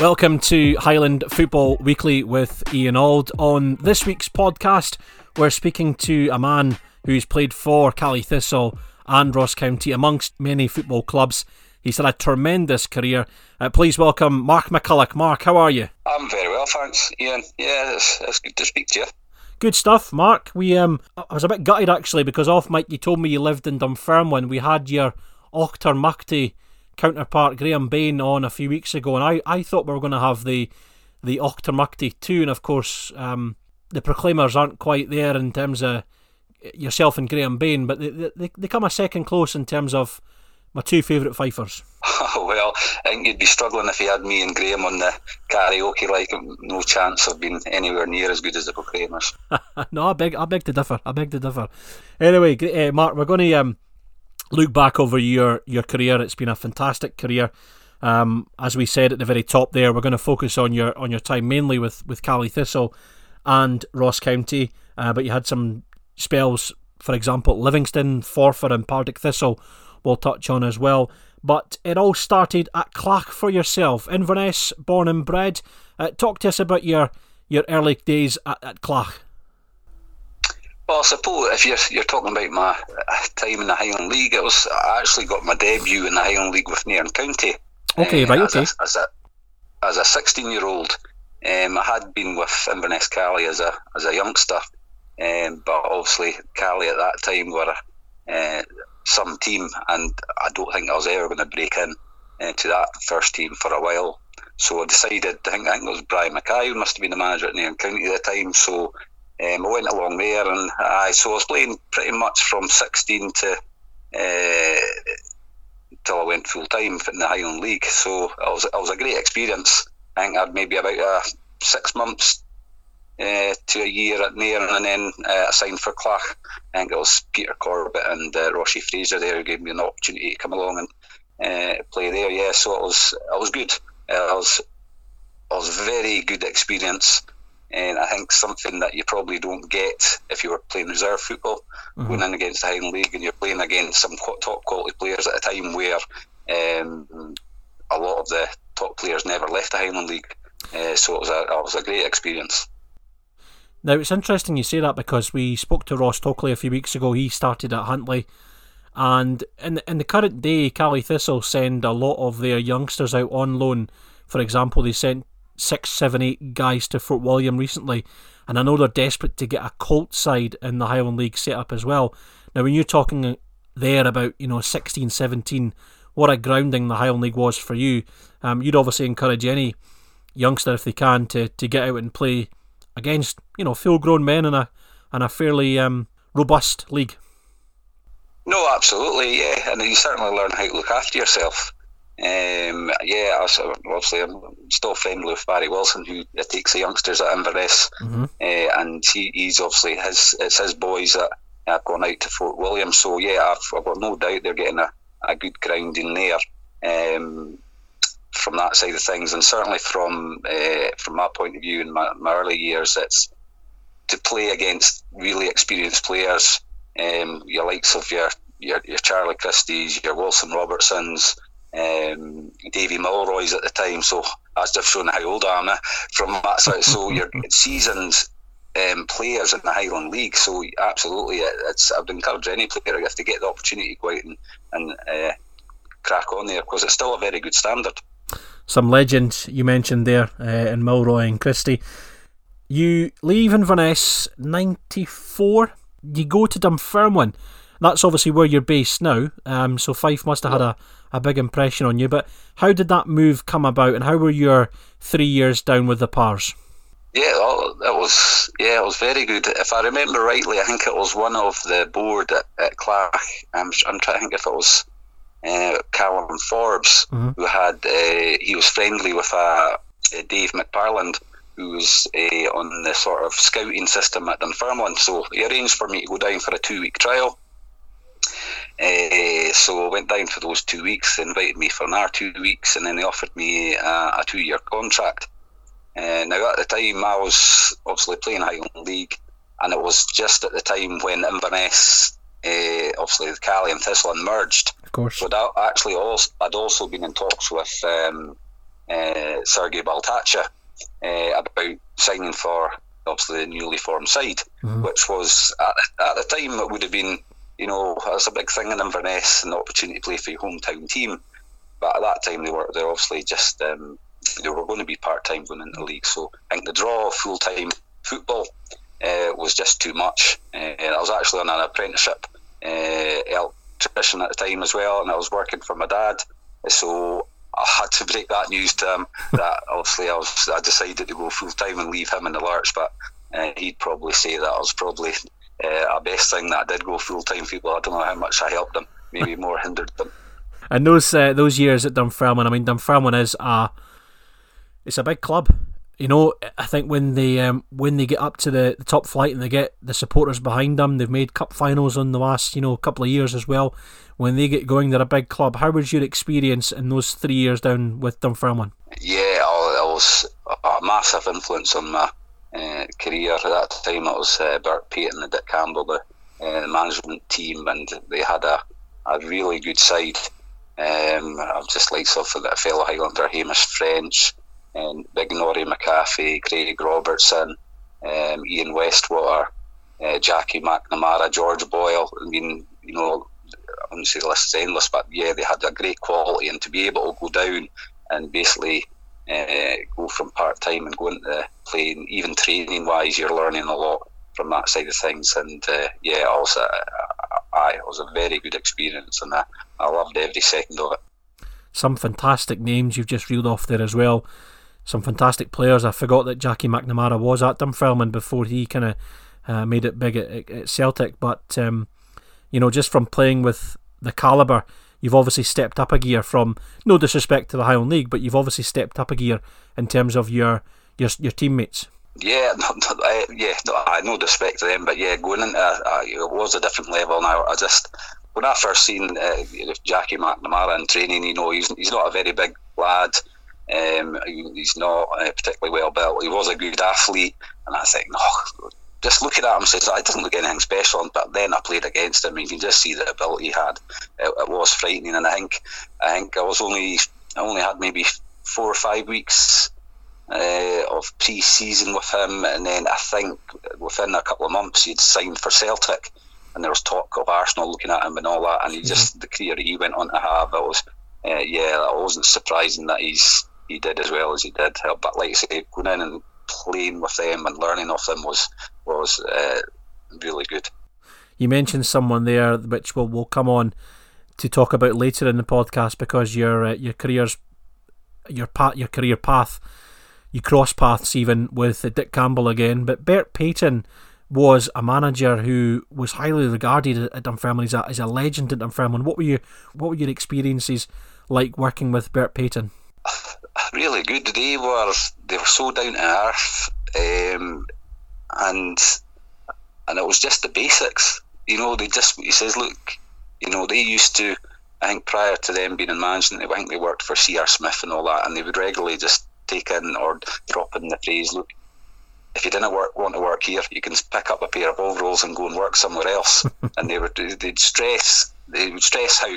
Welcome to Highland Football Weekly with Ian Auld. On this week's podcast, we're speaking to a man who's played for Caley Thistle and Ross County amongst many football clubs. He's had a tremendous career. Uh, please welcome Mark McCulloch. Mark, how are you? I'm very well, thanks, Ian. Yeah, it's, it's good to speak to you. Good stuff, Mark. We um, I was a bit gutted actually because off mic you told me you lived in Dunfermline. We had your Auchtermuchty counterpart Graham Bain on a few weeks ago, and I, I thought we were going to have the the Auchtermuchty two, and of course um, the Proclaimers aren't quite there in terms of yourself and Graham Bain, but they, they, they come a second close in terms of my two favourite fifers. well, I think you'd be struggling if you had me and Graham on the karaoke. Like, no chance of being anywhere near as good as the Proclaimers. no, I beg, I beg to differ. I beg to differ. Anyway, uh, Mark, we're going to um, look back over your your career. It's been a fantastic career. Um, as we said at the very top there, we're going to focus on your on your time mainly with with Caley Thistle and Ross County, uh, but you had some spells, for example, Livingston, Forfar, and Partick Thistle. We'll touch on as well. But it all started at Clach for yourself, Inverness, born and bred. Uh, talk to us about your your early days at, at Clach. Well, I suppose if you're, you're talking about my time in the Highland League, it was I actually got my debut in the Highland League with Nairn County. Okay, uh, right, okay. As a, as a, as a 16 year old, um, I had been with Inverness Caley as a as a youngster, um, but obviously Caley at that time were uh, some team, and I don't think I was ever going to break in uh, to that first team for a while. So I decided, I think, I think it was Brian Mackay who must have been the manager at Nairn County at the time. So um, I went along there, and I so I was playing pretty much from 16 to uh, I went full time in the Highland League. So it was it was a great experience. I think I'd maybe about uh, six months uh, to a year at Nairn, and then uh, I signed for Clach. I think it was Peter Corbett and uh, Roshy Fraser there who gave me an opportunity to come along and uh, play there. Yeah, so it was it was good. It was it was very good experience and I think something that you probably don't get if you were playing reserve football, mm-hmm. going in against the Highland League, and you're playing against some top quality players at a time where um, a lot of the top players never left the Highland League. Uh, so it was, a, it was a great experience. Now it's interesting you say that because we spoke to Ross Tokley a few weeks ago. He started at Huntly, and in in the current day, Caley Thistle send a lot of their youngsters out on loan. For example, they sent six, seven, eight guys to Fort William recently, and I know they're desperate to get a Colt side in the Highland League set up as well. Now, when you're talking there about you know 16, 17, what a grounding the Highland League was for you, um, you'd obviously encourage any youngster if they can to, to get out and play against you know full grown men in a in a fairly um, robust league. No, absolutely, yeah, and you certainly learn how to look after yourself. Um, yeah, obviously I'm still friendly with Barry Wilson, who takes the youngsters at Inverness, mm-hmm. uh, and he, he's obviously his it's his boys that have gone out to Fort William. So yeah, I've, I've got no doubt they're getting a, a good grounding there um, from that side of things, and certainly from uh, from my point of view in my, my early years, it's to play against really experienced players, um, your likes of your your, your Charlie Christies, your Wilson Robertsons um, Davy Mulroy's at the time, so that's just showing how old I am from that side. So you're seasoned um, players in the Highland League, so absolutely, it's I would encourage any player if they get the opportunity to go out and, and uh, crack on there because it's still a very good standard. Some legends you mentioned there uh, in Mulroy and Christie. You leave Inverness '94. You go to Dunfermline. That's obviously where you're based now. Um, so Fife must have had a a big impression on you. But how did that move come about, and how were your three years down with the Pars? Yeah, well, it was yeah, it was very good. If I remember rightly, I think it was one of the board at, at Clach. I'm, I'm trying to think if it was uh, Callum Forbes mm-hmm. who had uh, he was friendly with uh, uh Dave McParland who was uh, on the sort of scouting system at Dunfermline. So he arranged for me to go down for a two week trial. Uh, so I went down for those two weeks. They invited me for another two weeks, and then they offered me uh, a two-year contract. Uh, now at the time, I was obviously playing Highland League, and it was just at the time when Inverness, obviously the Caley and Thistle merged. Of course. But I actually also I'd also been in talks with um, uh, Sergei Baltacha uh, about signing for obviously the newly formed side, mm-hmm. which was at, at, the time it would have been, you know, that's a big thing in Inverness, an opportunity to play for your hometown team. But at that time they were they're obviously just um, they were going to be part time going into the league. So I think the draw of full time football uh, was just too much. Uh, I was actually on an apprenticeship uh, electrician at the time as well, and I was working for my dad. So I had to break that news to him that obviously I was I decided to go full time and leave him in the lurch, but uh, he'd probably say that I was probably uh, a best thing that I did go full time football. I don't know how much I helped them, maybe more hindered them. And those uh, those years at Dunfermline, I mean Dunfermline is a it's a big club you know, I think when they um, when they get up to the, the top flight and they get the supporters behind them, they've made cup finals in the last you know couple of years as well. When they get going, they're a big club. How was your experience in those three years down with Dunfermline? Yeah, it was a massive influence on my uh, career at that time. It was uh, Bert Paton and Dick Campbell, the, uh, management team, and they had a, a really good side. Um, I've just likes of the fellow Highlander Hamish French and Big Norrie McCathie, Craig Robertson, um, Ian Westwater, uh, Jackie McNamara, George Boyle. I mean, you know, I wouldn't say the list is endless, but yeah, they had a great quality, and to be able to go down and basically uh, go from part time and go into playing, even training wise, you're learning a lot from that side of things. And uh, yeah, also, I, it was a very good experience, and I, I loved every second of it. Some fantastic names you've just reeled off there as well some fantastic players. I forgot that Jackie McNamara was at Dunfermline before he kind of uh, made it big at, at Celtic. But um, you know, just from playing with the caliber, you've obviously stepped up a gear. From no disrespect to the Highland League, but you've obviously stepped up a gear in terms of your your your teammates. Yeah, no, I, yeah, no, I no disrespect to them, but yeah, going into uh, it was a different level. Now I just when I first seen uh, Jackie McNamara in training, you know, he's he's not a very big lad. Um, he's not uh, particularly well built. He was a good athlete, and I think, no, just looking at him says I doesn't look anything special. But then I played against him, and you can just see the ability he had. It, it was frightening, and I think I think I was only I only had maybe four or five weeks uh, of pre-season with him, and then I think within a couple of months he'd signed for Celtic, and there was talk of Arsenal looking at him and all that, and he just mm-hmm. the career he went on to have, it was uh, yeah, it wasn't surprising that he's he did as well as he did. But like I say, going in and playing with them and learning off them was was uh, really good. You mentioned someone there, which we'll, we'll come on to talk about later in the podcast because your uh, your career's your path, your career path, you cross paths even with Dick Campbell again. But Bert Paton was a manager who was highly regarded at Dunfermline as a, as a legend at Dunfermline. What were you? What were your experiences like working with Bert Paton? really good. They were they were so down to earth, um, and and it was just the basics. You know, they just he says, look, you know, they used to. I think prior to them being in management, they I think they worked for C.R. Smith and all that, and they would regularly just take in or drop in the phrase, look, if you didn't work, want to work here, you can pick up a pair of overalls and go and work somewhere else. and they would they'd stress they would stress how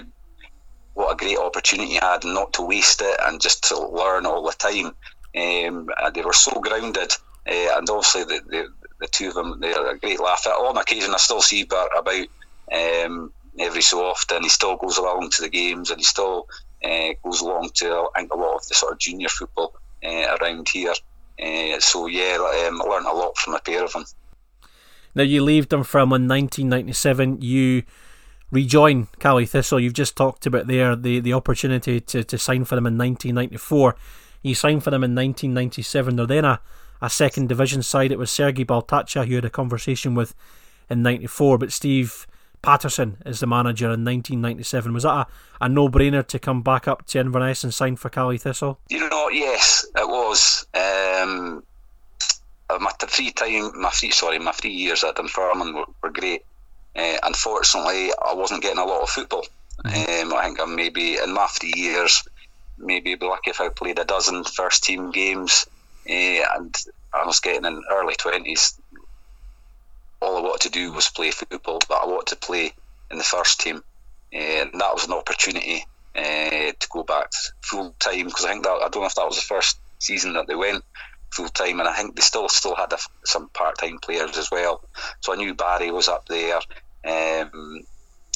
what a great opportunity he had not to waste it and just to learn all the time. Um, they were so grounded, uh, and obviously the, the, the two of them they're a great laugh. On occasion, I still see Bert about um, every so often. He still goes along to the games, and he still uh, goes along to I think a lot of the sort of junior football uh, around here. Uh, so yeah, um, I learned a lot from a pair of them. Now you leave them from in 1997. You rejoin Caley Thistle. You've just talked about there the, the opportunity to, to sign for them in 1994. You signed for them in 1997. They're then a, a second division side. It was Sergei Baltacha who had a conversation with in 94, but Steve Paterson is the manager in 1997. Was that a, a no brainer to come back up to Inverness and sign for Caley Thistle? You know, yes, it was. Um, my three time, my three sorry, my three years at Dunfermline were, were great. Uh, unfortunately, I wasn't getting a lot of football. Mm-hmm. Um, I think I'm maybe in my three years, maybe be lucky if I played a dozen first team games, uh, and I was getting in early twenties. All I wanted to do was play football, but I wanted to play in the first team, uh, and that was an opportunity uh, to go back full time because I think that I don't know if that was the first season that they went full time, and I think they still still had a, some part time players as well. So I knew Barry was up there. Um,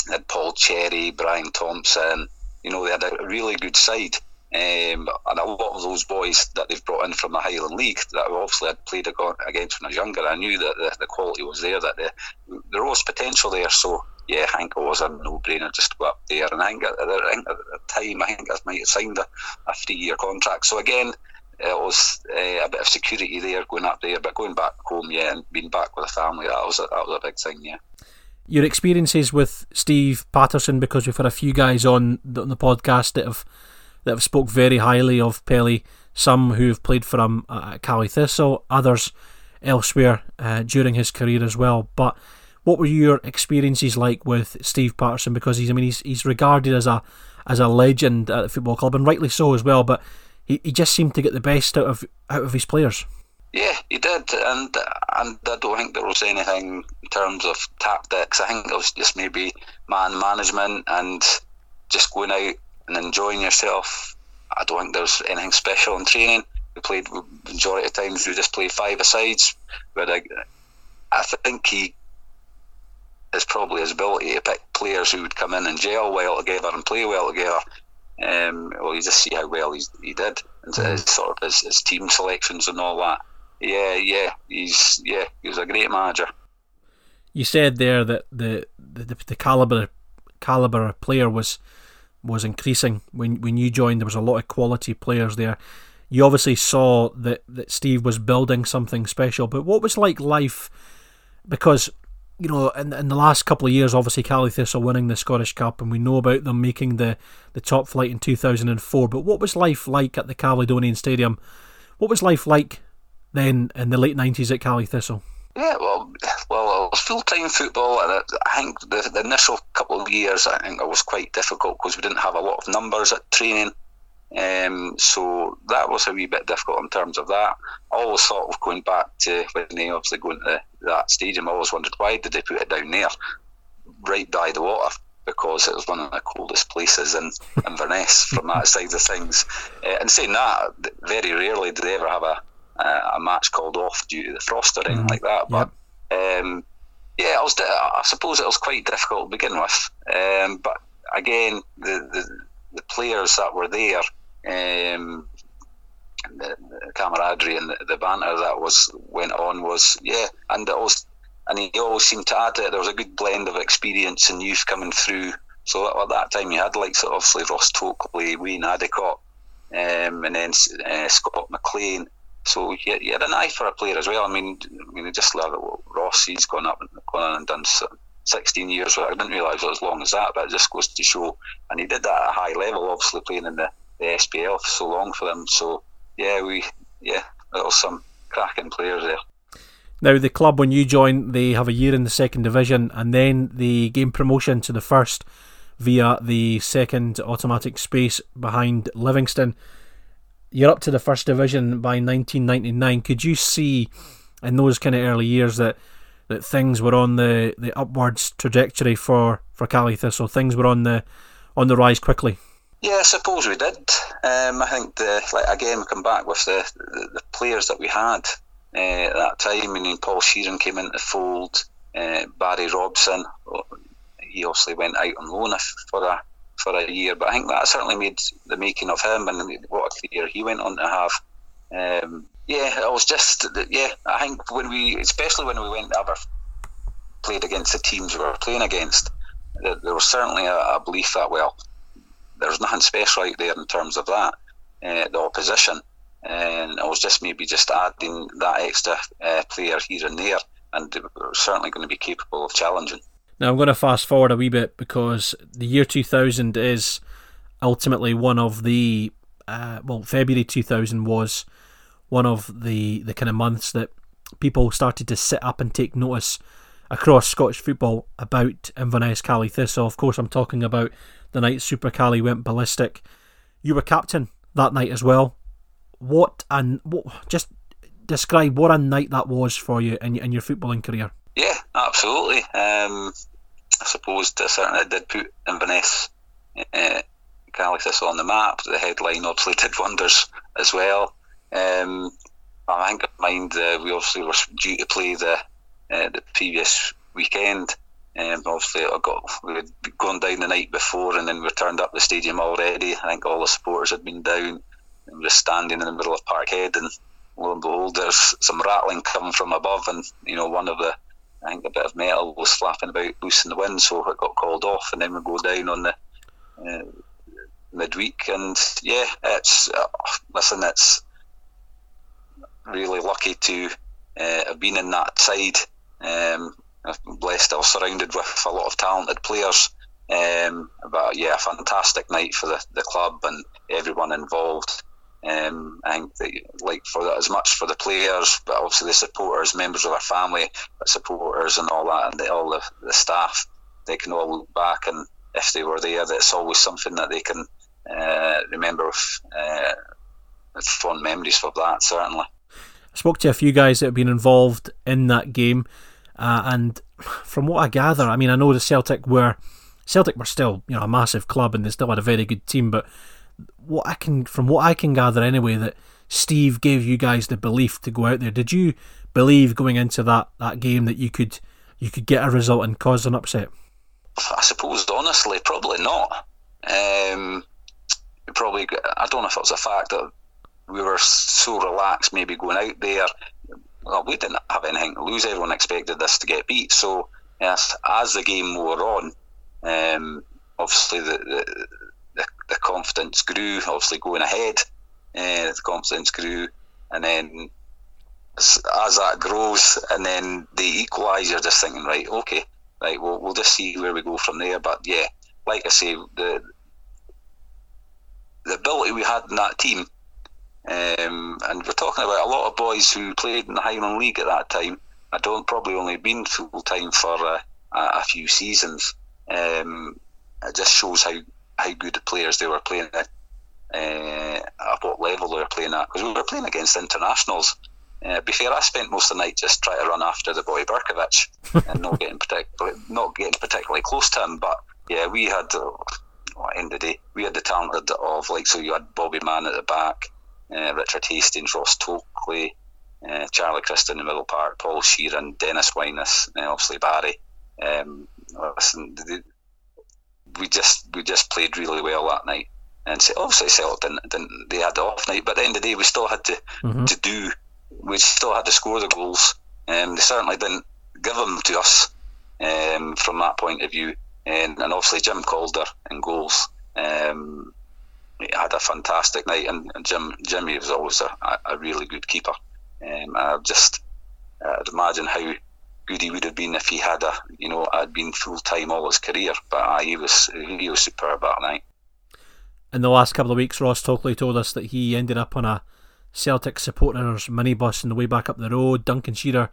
had Paul Cherry, Brian Thompson. You know, they had a really good side. Um, and a lot of those boys that they've brought in from the Highland League that obviously I'd played against when I was younger, I knew that the, the quality was there, that the, there was potential there. So yeah, I think it was a no-brainer just to go up there. And I think at, at the time, I think I might have signed a, a three-year contract. So again, it was uh, a bit of security there going up there, but going back home, yeah, and being back with the family, that was a, that was a big thing, yeah your experiences with Steve Paterson because we've had a few guys on the, on the podcast that have that have spoke very highly of Pelly. Some who have played for him at Caley Thistle, others elsewhere uh, during his career as well. But what were your experiences like with Steve Paterson? Because he's I mean he's he's regarded as a as a legend at the football club and rightly so as well. But he, he just seemed to get the best out of out of his players. Yeah, he did, and and I don't think there was anything in terms of tactics. I think it was just maybe man management and just going out and enjoying yourself. I don't think there's anything special in training. We played majority of times we just played five asides, but I, I think he is probably his ability to pick players who would come in and gel well together and play well together. Um, well, you just see how well he's, he did, and mm. sort of his, his team selections and all that yeah, yeah, he's yeah, he was a great manager. You said there that the the, the caliber caliber of player was was increasing when when you joined. There was a lot of quality players there. You obviously saw that that Steve was building something special. But what was like life? Because you know, in, in the last couple of years, obviously Caley Thistle winning the Scottish Cup, and we know about them making the, the top flight in 2004. But what was life like at the Caledonian Stadium? What was life like then in the late 90s at Caley Thistle? Yeah, well, well, it was full time football, and I think the, the, initial couple of years, I think it was quite difficult because we didn't have a lot of numbers at training. Um, so that was a wee bit difficult in terms of that. I always thought of going back to when they obviously going to that stadium. I always wondered why did they put it down there, right by the water, because it was one of the coldest places in Inverness from that side of things. Uh, and saying that, very rarely do they ever have a uh, a match called off due to the frost or anything mm. like that. But yep. um, yeah, I was. I suppose it was quite difficult to begin with. Um, but again, the, the, the players that were there, um, the, the, camaraderie and the, the, banter that was went on was yeah, and it was, and he always seemed to add it. There was a good blend of experience and youth coming through. So at that time, you had like so obviously Ross Tokley, Wayne Adicott, um, and then uh, Scott McLean so he, he had an eye for a player as well. I mean, I mean, just it. Ross, he's gone up and gone on and done 16 years. I didn't realise it was as long as that, but it just goes to show. And he did that at a high level, obviously playing in the, the SPL for so long for them. So yeah, we yeah, there was some cracking players there. Now the club, when you join, they have a year in the second division, and then they gain promotion to the first via the second automatic space behind Livingston you're up to the first division by 1999. Could you see in those kind of early years that that things were on the, the upwards trajectory for for Caley Thistle? Things were on the on the rise quickly. Yeah, I suppose we did. Um, I think the like again we come back with the the, the players that we had uh, at that time. I mean, Paul Sheerin came into the fold. Uh, Barry Robson, he obviously went out on loan for a for a year. But I think that certainly made the making of him and what a career he went on to have. Um, yeah, I was just yeah. I think when we, especially when we went ever played against the teams we were playing against, there, there was certainly a, a, belief that well, there's nothing special out there in terms of that, uh, the opposition, and I was just maybe just adding that extra uh, player here and there, and certainly going to be capable of challenging. Now I'm going to fast forward a wee bit because the year 2000 is ultimately one of the uh, well February 2000 was one of the the kind of months that people started to sit up and take notice across Scottish football about Inverness Caley Thistle. Of course, I'm talking about the night Super Cali went ballistic. You were captain that night as well. What and what? Just describe what a night that was for you in, in your footballing career. Yeah, absolutely. Um, I suppose to a certain I did put Inverness uh, Caley Thistle on the map. The headline obviously did wonders as well. Um, I think mind uh, we obviously were due to play the uh, the previous weekend. Um, obviously, I got we had gone down the night before, and then we turned up the stadium already. I think all the supporters had been down, and we were standing in the middle of Parkhead, and lo and behold, there's some rattling coming from above, and you know one of the I think a bit of metal was flapping about loose in the wind, so it got called off, and then we go down on the uh, midweek, and yeah, it's uh, listen, it's really lucky to uh, have been in that side. Um, I'm blessed I was surrounded with a lot of talented players. Um, but yeah, a fantastic night for the, the club and everyone involved. Um, I think that, like for the, as much for the players, but obviously the supporters, members of our family, supporters and all that, and the, all the, the staff, they can all look back and if they were there, that's always something that they can uh, remember with, uh, fond memories of that. Certainly. I spoke to a few guys that have been involved in that game, uh, and from what I gather, I mean, I know the Celtic were Celtic were still you know a massive club and they still had a very good team, but what I can from what I can gather anyway that Steve gave you guys the belief to go out there. Did you believe going into that, that game that you could you could get a result and cause an upset? I suppose honestly, probably not. Um, probably I don't know if it was a fact that we were so relaxed, maybe going out there. Well, we didn't have anything to lose. Everyone expected this to get beat. So, yes, as the game wore on, um, obviously the, the, the, confidence grew. Obviously, going ahead, uh, the confidence grew, and then as, as that grows, and then they equalise, you're just thinking, right, okay, right, we'll, we'll just see where we go from there. But yeah, like I say, the the ability we had in that team um, and we're talking about a lot of boys who played in the Highland League at that time. I don't probably only been full time for uh, a few seasons. Um, it just shows how, how good the players they were playing at, uh, at what level they were playing at. Because we were playing against internationals. Uh, be fair, I spent most of the night just trying to run after the boy Berkovic and not getting particularly not getting particularly close to him. But yeah, we had uh, end of the day, we had the talent of like so you had Bobby Mann at the back uh, Richard Hastings, Ross Tokley, uh, Charlie Christ in the middle part, Paul Sheerin, Dennis Wyness, uh, obviously Barry. Um, listen, we just we just played really well that night, and so obviously Celtic didn't, didn't they had the off night, but at the end of the day we still had to mm-hmm. to do, we still had to score the goals. Um, they certainly didn't give them to us um, from that point of view, and, and obviously Jim Calder in goals. Um, he had a fantastic night, and, and Jim Jimmy was always a, a really good keeper. Um, I just I'd imagine how good he would have been if he had a you know had been full time all his career. But uh, he was he was superb that night. In the last couple of weeks, Ross Tokley told us that he ended up on a Celtic supporters minibus on the way back up the road. Duncan Shearer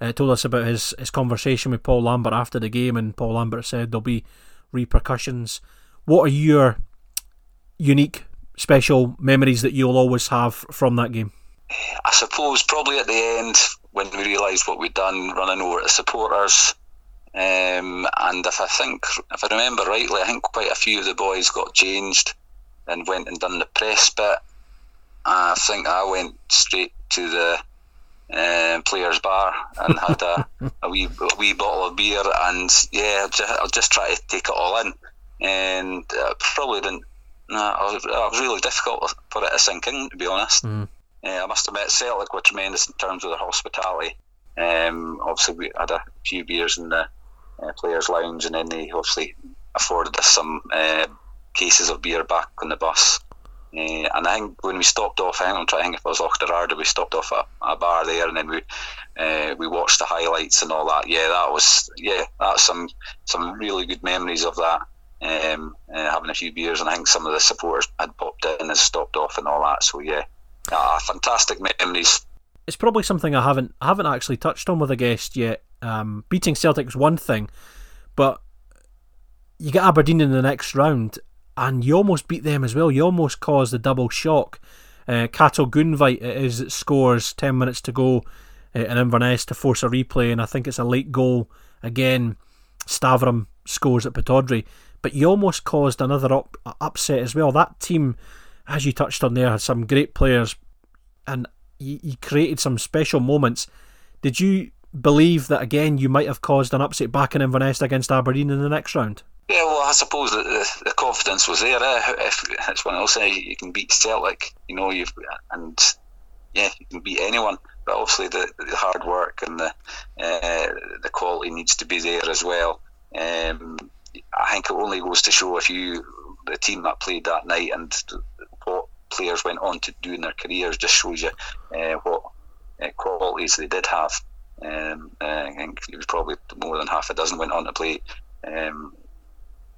uh, told us about his, his conversation with Paul Lambert after the game, and Paul Lambert said there'll be repercussions. What are your unique, special memories that you'll always have from that game? I suppose probably at the end when we realised what we'd done, running over to supporters. Um, and if I think, if I remember rightly, I think quite a few of the boys got changed and went and done the press bit. I think I went straight to the um, players' bar and had a, a wee a wee bottle of beer and yeah, just, I'll just try to take it all in. And uh, probably didn't no, it was, it was really difficult for it to sink in, to be honest. Mm. Uh, I must admit, Celtic were tremendous in terms of their hospitality. Um, obviously, we had a few beers in the uh, players' lounge, and then they obviously afforded us some uh, cases of beer back on the bus. Uh, and I think when we stopped off, I I'm trying to think if it was Auchterarder, we stopped off at a bar there, and then we uh, we watched the highlights and all that. Yeah, that was yeah, that's some some really good memories of that um, uh, having a few beers, and I think some of the supporters had popped in and stopped off and all that. So yeah, uh, fantastic memories. It's probably something I haven't I haven't actually touched on with a guest yet. Um, beating Celtic is one thing, but you get Aberdeen in the next round, and you almost beat them as well. You almost caused a double shock. Uh, Cato Guntveit it is scores ten minutes to go uh, in Inverness to force a replay, and I think it's a late goal again. Stavrum scores at Pittodrie. But you almost caused another up, upset as well. That team, as you touched on there, had some great players, and you, you created some special moments. Did you believe that again you might have caused an upset back in Inverness against Aberdeen in the next round? Yeah, well, I suppose the, the, confidence was there. Eh? If it's one else, you can beat Celtic, you know, you've and yeah, you can beat anyone. But obviously, the, the hard work and the uh, the quality needs to be there as well. Um, I think it only goes to show if you the team that played that night and what players went on to do in their careers just shows you uh, what uh, qualities they did have. Um, uh, I think it was probably more than half a dozen went on to play um,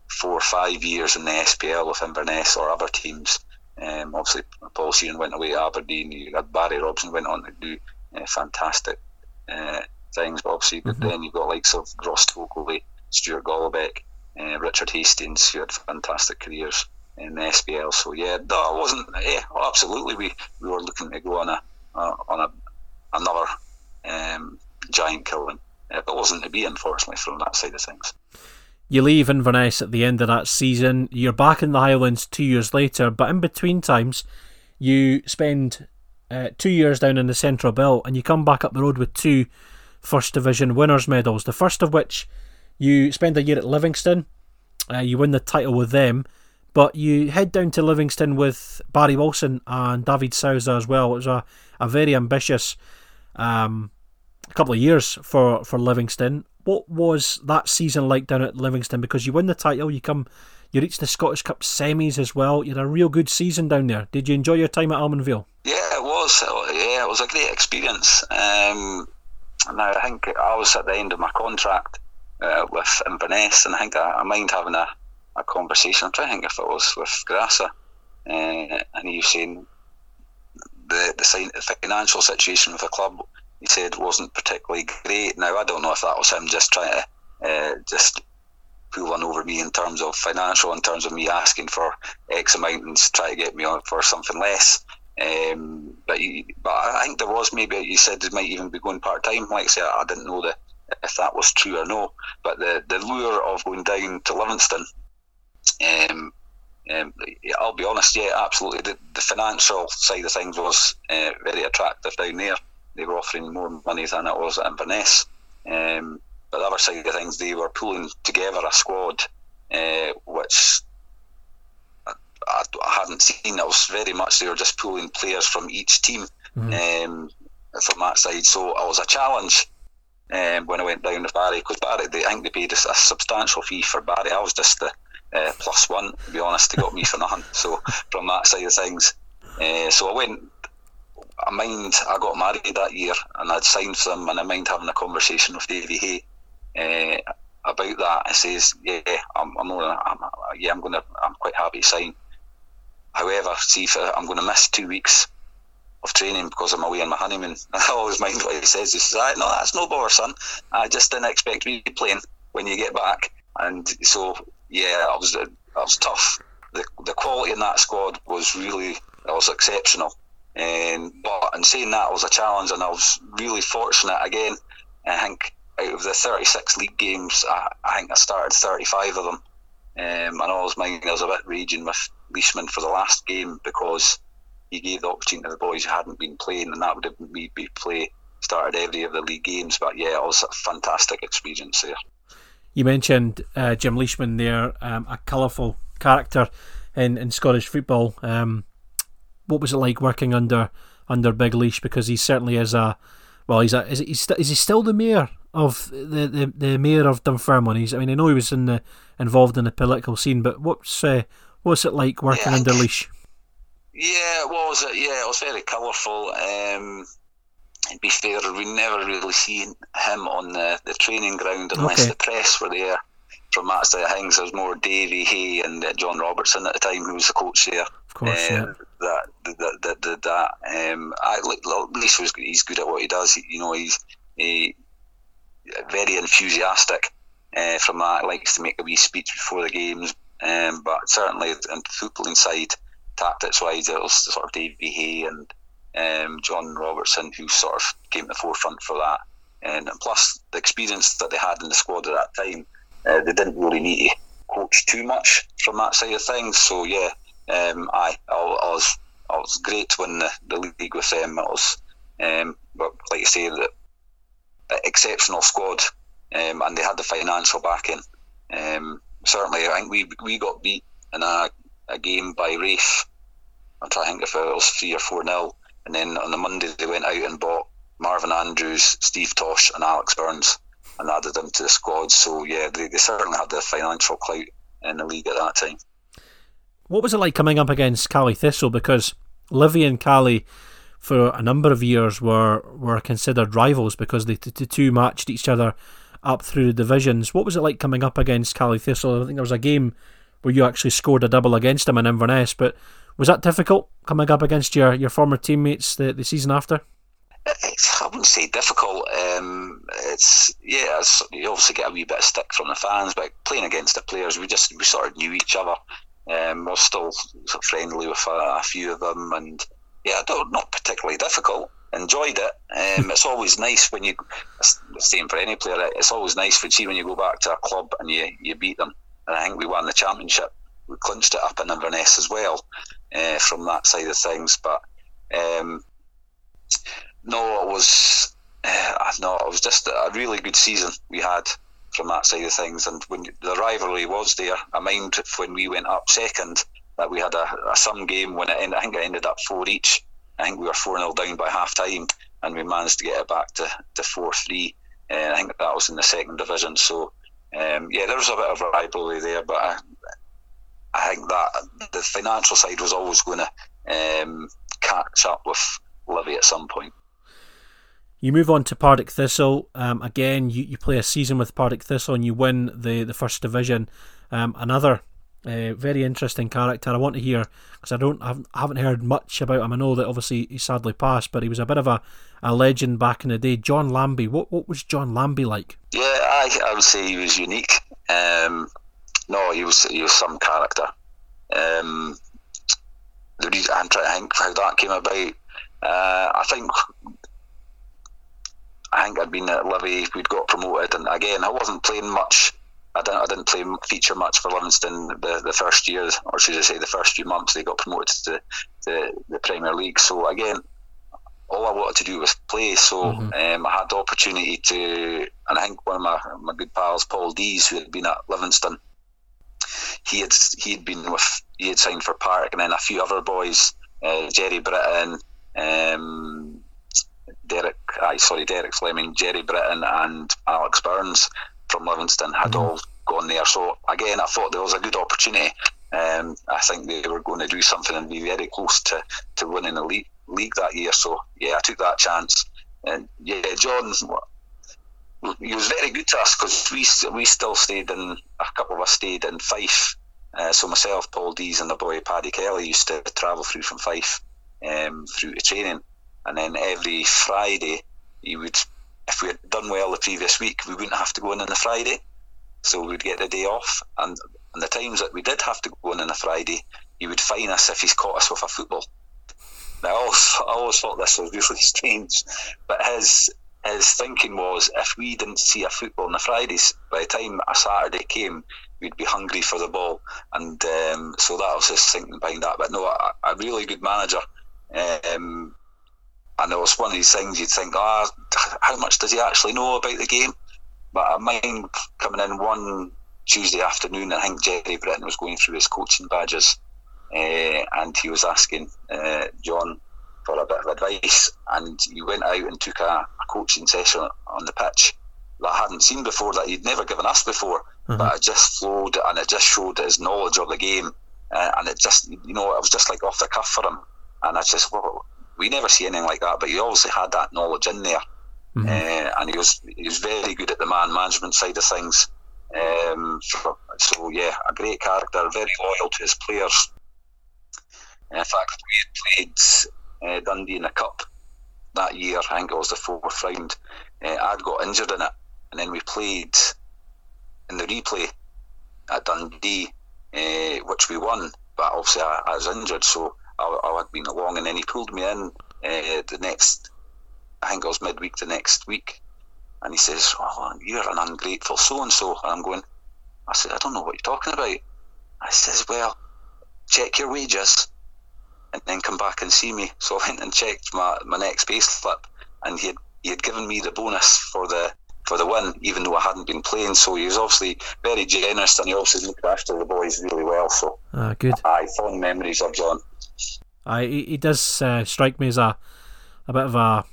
four or five years in the SPL with Inverness or other teams. Um, obviously, Paul Sheerin went away to Aberdeen. You had Barry Robson went on to do uh, fantastic uh, things. But obviously, mm-hmm. then you've got likes of Ross Tokley, Stuart Golabek, uh, Richard Hastings, who had fantastic careers in the SPL. So yeah, that wasn't. Yeah, absolutely, we, we were looking to go on a on a another um, giant killing. Uh, but wasn't to be, unfortunately, from that side of things. You leave Inverness at the end of that season. You're back in the Highlands two years later, but in between times, you spend uh, two years down in the Central Belt and you come back up the road with two First Division winners' medals. The first of which you spend a year at Livingston, uh, you win the title with them, but you head down to Livingston with Barry Wilson and David Xausa as well. It was a, a very ambitious um, couple of years for, for Livingston. What was that season like down at Livingston? Because you win the title, you come, you reach the Scottish Cup semis as well. You had a real good season down there. Did you enjoy your time at Almondvale? Yeah, it was. Yeah, it was a great experience. Um, now I think I was at the end of my contract uh, with Inverness, and I think I, I mind having a, a conversation. I'm trying to think if it was with Grassa, uh, and he was saying the the financial situation with the club he said wasn't particularly great. Now I don't know if that was him just trying to uh, just pull one over me in terms of financial, in terms of me asking for X amount and try to get me on for something less. Um, but he, but I think there was maybe he said he might even be going part time. Like I said, I didn't know that if that was true or no. But the the lure of going down to Livingston, um, um, I'll be honest, yeah, absolutely. The, the financial side of things was uh, very attractive down there they were offering more money than it was at Inverness. Um, but the other side of things, they were pulling together a squad uh, which I, I, hadn't seen. It was very much they were just pulling players from each team mm-hmm. um, from that side. So it was a challenge um, when I went down to Barry because Barry, they, I think they paid a, a substantial fee for Barry. I was just the uh, plus one, to be honest. They got me for nothing. So from that side of things, uh, so I went I mind I got married that year and I'd signed for them and I mind having a conversation with Davy Hay uh, about that. I says, yeah, I'm, I'm, I'm yeah, I'm gonna, I'm quite happy to sign. However, see if I'm going to miss two weeks of training because I'm away on my honeymoon. I always mind what he says. He says, right, no, that's no bother, son. I just didn't expect you playing when you get back. And so, yeah, I was, I was tough. The, the quality in that squad was really, it was exceptional. Um, but in saying that, was a challenge, and I was really fortunate again. I think out of the 36 league games, I, I think I started 35 of them. Um, and I was mind I was a bit raging with Leishman for the last game because he gave the opportunity to the boys who hadn't been playing, and that would have made me play started every of the league games. But yeah, it was a fantastic experience there. You mentioned uh, Jim Leishman there, um, a colourful character in, in Scottish football. Um, what was it like working under under Big Leash? Because he certainly is a well, he's a is he, st- is he still the mayor of the, the, the mayor of Dunfermline? He's I mean I know he was in the involved in the political scene, but what's uh, what's it like working yeah, under Leash? Yeah, it was. Yeah, it was very colourful. Um, to be fair, we never really seen him on the, the training ground unless okay. the press were there. From that side of things, there was more Davy Hay and uh, John Robertson at the time, who was the coach there. Of course, um, yeah that that that, that, that um, I at least was he's good at what he does. He, you know, he's he, very enthusiastic. Uh, from that, likes to make a wee speech before the games. Um, but certainly, in footballing side, tactics wise, it was sort of Davy Hay and um, John Robertson who sort of came to the forefront for that. And, and plus, the experience that they had in the squad at that time, uh, they didn't really need to coach too much from that side of things. So yeah, um, I, I, I was I was great to win the, the league with them. It was, um, but like you say, the exceptional squad, um, and they had the financial backing. Um, certainly, I think we we got beat in a, a game by Raith. I'm trying to think if it was three or four nil, and then on the Monday they went out and bought Marvin Andrews, Steve Tosh, and Alex Burns, and added them to the squad. So yeah, they, they certainly had the financial clout in the league at that time. What was it like coming up against Caley Thistle? Because Livy and Caley, for a number of years, were were considered rivals because the two matched each other up through the divisions. What was it like coming up against Caley Thistle? I think there was a game where you actually scored a double against them in Inverness, but was that difficult coming up against your, your former teammates the, the season after? I wouldn't say difficult. Um, it's yeah, it's, you obviously get a wee bit of stick from the fans, but playing against the players, we just we sort of knew each other. Um, we're still friendly with a, a, few of them, and yeah, don't, particularly difficult. Enjoyed it. Um, it's always nice when you same for any player. It's always nice when see when you go back to a club and you you beat them. And I think we won the championship. We clinched it up in Inverness as well uh, from that side of things. But um, no, it was uh, no, it was just a really good season we had from that side of things. And when the rivalry was there, I mind when we went up second that we had a, a some game when it ended, I think it ended up four each. I think we were four 0 down by half time, and we managed to get it back to to four three. Uh, I think that was in the second division. So um, yeah, there was a bit of rivalry there, but I, I think that the financial side was always going to um, catch up with Livy at some point. You move on to Partick Thistle. Um, again, you, you play a season with Partick Thistle and you win the, the first division. Um, another uh, very interesting character. I want to hear because I don't I haven't heard much about him. I know that obviously he sadly passed, but he was a bit of a, a legend back in the day. John Lambie. What what was John Lambie like? Yeah, I, I would say he was unique. Um, no, he was he was some character. Um, the reason I'm trying to think how that came about. Uh, I think I think I'd been at Livy, we'd got promoted, and again, I wasn't playing much. I didn't, I didn't play feature much for Livingston the, the first year, or should I say, the first few months they got promoted to the, the Premier League. So again, all I wanted to do was play. So mm-hmm. um, I had the opportunity to, and I think one of my, my good pals, Paul Deas, who had been at Livingston, he had he had been with he had signed for Park, and then a few other boys, uh, Gerry Britton, um, Derek, I sorry, Derek Fleming, Gerry Britton, and Alex Burns from Livingston had mm-hmm. all gone there. So again, I thought there was a good opportunity. Um, I think they were going to do something and be very close to, to winning the league, league that year. So yeah, I took that chance. And yeah, John, he was very good to us because we we still stayed in a couple of us stayed in Fife. Uh, so myself, Paul Deas, and the boy Paddy Kelly used to travel through from Fife um, through to training, and then every Friday he would, if we had done well the previous week, we wouldn't have to go in on the Friday, so we'd get the day off. And, and the times that we did have to go in on a Friday, he would fine us if he's caught us with a football. Now, I always, I always thought this was really strange, but his his thinking was if we didn't see a football on the Fridays, by the time a Saturday came, we'd be hungry for the ball, and um, so that was his thinking behind that. But no, a, a really good manager, um, and it was one of these things you'd think, ah, how much does he actually know about the game? But I mind coming in one Tuesday afternoon, I think Gerry Britton was going through his coaching badges, uh, and he was asking uh, John for a bit of advice, and he went out and took a, a, coaching session on the pitch that I hadn't seen before, that he'd never given us before, mm-hmm. but it just flowed and it just showed his knowledge of the game, uh, and it just, you know, it was just like off the cuff for him, and I just, well, we never see anything like that, but he obviously had that knowledge in there, mm-hmm. uh, and he was he was very good at the man management side of things. Um, so, so, yeah, a great character, very loyal to his players. In fact, we played uh, Dundee in the cup that year. I think it was the fourth round. Uh, I'd got injured in it, and then we played in the replay at Dundee, uh, which we won. But obviously, I, I was injured, so I, I, had been along, and then he pulled me in uh, the next. I think it was midweek the next week, and he says, "Oh, you're an ungrateful so and so," and I'm going. I said, I don't know what you're talking about. I says, well, check your wages and then come back and see me. So I went and checked my, my next pay slip and he had, he had given me the bonus for the for the win, even though I hadn't been playing. So he was obviously very generous and he obviously looked after the boys really well. So ah, good. I fond memories of John. I he, he does uh, strike me as a a bit of a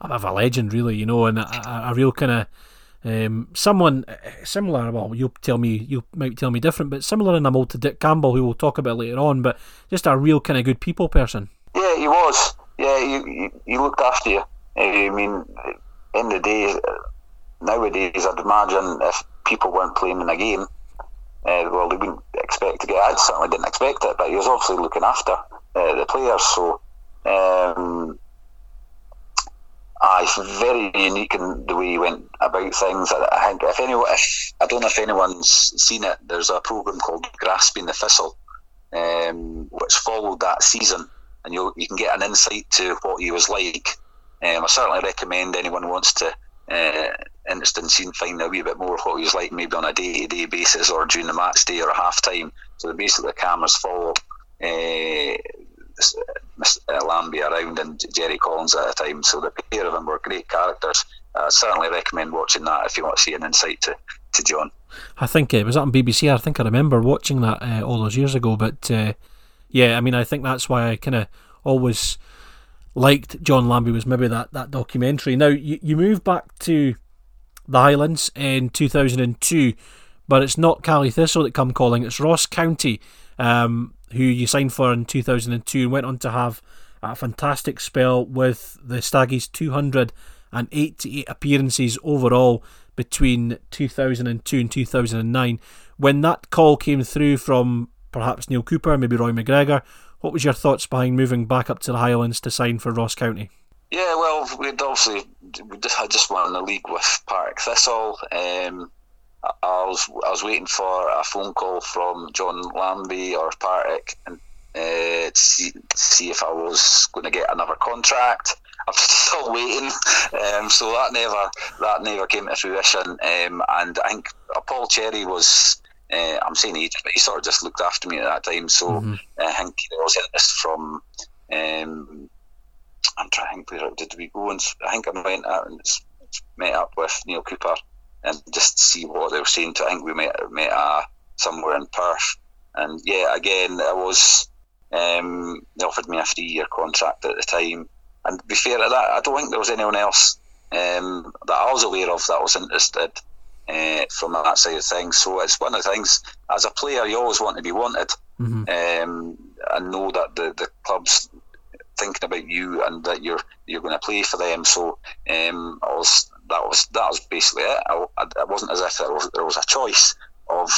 a bit of a legend, really, you know, and a, a real kind of um, someone similar. Well, you'll tell me, you might tell me different, but similar in a mold to Dick Campbell, who we'll talk about later on. But just a real kind of good people person. Yeah, he was. Yeah, he, he, looked after you. I mean, in the day, nowadays, I'd imagine if people weren't playing in a game, uh, well, they wouldn't expect to get. I certainly didn't expect it, but he was obviously looking after uh, the players. So um, it's very unique in the way he went about things. I think if anyone, if I don't know if anyone's seen it, there's a program called Grasping the Thistle, um, which followed that season, and you you can get an insight to what he was like. Um, I certainly recommend anyone who wants to uh, interested in seeing find a wee bit more of what he was like, maybe on a day to day basis or during the match day or a half time. So basically, the cameras follow. Uh, Lambie around and Gerry Collins at the time. So the pair of them were great characters. I certainly recommend watching that if you want to see an insight to, to John. I think it uh, was that on BBC. I think I remember watching that uh, all those years ago. But uh, yeah, I mean, I think that's why I kind of always liked John Lambie was maybe that, that documentary. Now you, you move back to the Highlands in 2002, but it's not Caley Thistle that come calling. It's Ross County. Um, who you signed for in 2002 and went on to have a fantastic spell with the Staggies 288 appearances overall between 2002 and 2009. When that call came through from perhaps Neil Cooper, maybe Roy McGregor, what was your thoughts behind moving back up to the Highlands to sign for Ross County? Yeah, well, we'd obviously I just won the league with Partick Thistle. Um, I was I was waiting for a phone call from John Lambie or Partick and uh, to, see, to see if I was going to get another contract. I'm still waiting, um, so that never that never came to fruition. Um, and I think Paul Cherry was. Uh, I'm saying he, but he sort of just looked after me at that time. So mm-hmm. I think there was interest from. Um, I'm trying to think where did we go? And I think I went out and met up with Neil Cooper and just see what they were saying. To I think we met met uh, somewhere in Perth, and yeah, again, it was um, they offered me a three year contract at the time. And to be fair to that, I don't think there was anyone else um, that I was aware of that was interested uh, from that side of things. So it's one of the things as a player you always want to be wanted, mm-hmm. um, and know that the the club's thinking about you and that you're you're going to play for them. So um, I was that was that was basically it. I, it wasn't as if there was, there was a choice of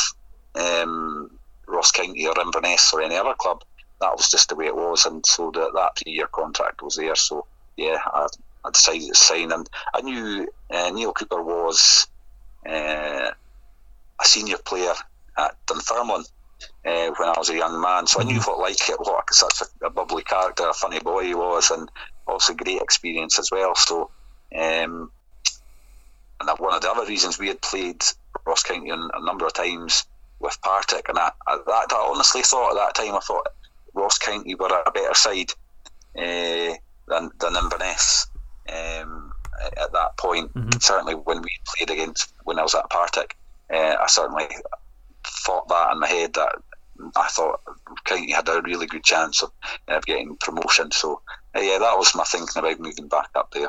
um, Ross County or Inverness or any other club. That was just the way it was, and so the, that three-year contract was there. So yeah, I, I decided to sign, and I knew uh, Neil Cooper was uh, a senior player at Dunfermline. Uh, when I was a young man, so I knew mm-hmm. what like it, what such a, a bubbly character, a funny boy he was, and also great experience as well. So um, and one of the other reasons we had played Ross County a number of times with Partick, and I, I, that, I honestly thought at that time I thought Ross County were a better side uh, than than Inverness um, at that point. Mm-hmm. Certainly when we played against when I was at Partick, uh, I certainly thought that in my head that I thought County had a really good chance of, of getting promotion. So uh, yeah, that was my thinking about moving back up there.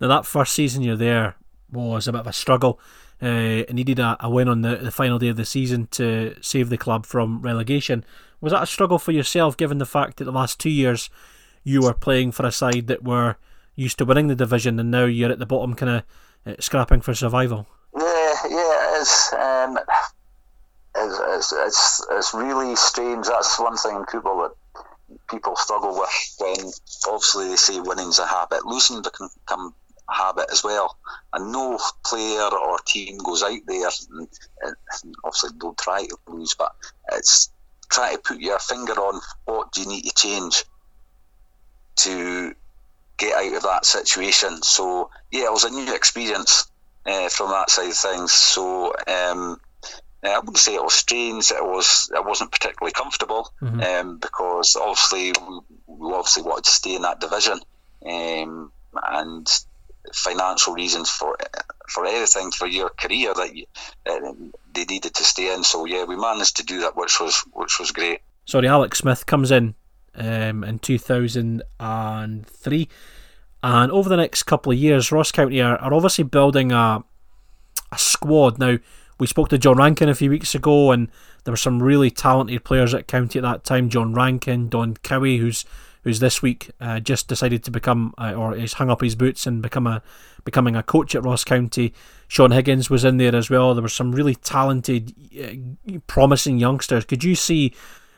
Now that first season you're there, was a bit of a struggle. Uh, it needed a, a, win on the, the final day of the season to save the club from relegation. Was that a struggle for yourself, given the fact that the last two years you were playing for a side that were used to winning the division, and now you're at the bottom, kind of uh, scrapping for survival? Yeah, yeah, it's, um, it's, it's, it's, it's really strange. That's one thing in football that people struggle with when obviously they say winning's a habit. Losing can come habit as well. And no player or team goes out there and, and obviously don't try to lose, but it's trying to put your finger on what do you need to change to get out of that situation. So yeah, it was a new experience uh, from that side of things. So um, I wouldn't say it was strange. It was it wasn't particularly comfortable mm-hmm. um, because obviously we, we, obviously wanted to stay in that division, um, and financial reasons for for everything for your career that you, uh, they needed to stay in. So yeah, we managed to do that, which was which was great. Sorry, Alex Smith comes in um, in two thousand and three, and over the next couple of years, Ross County are, are obviously building a a squad now we spoke to John Rankin a few weeks ago, and there were some really talented players at County at that time. John Rankin, Don Cowie, who's who's this week uh, just decided to become uh, or he's hung up his boots and become a becoming a coach at Ross County. Sean Higgins was in there as well. There were some really talented, uh, promising youngsters. Could you see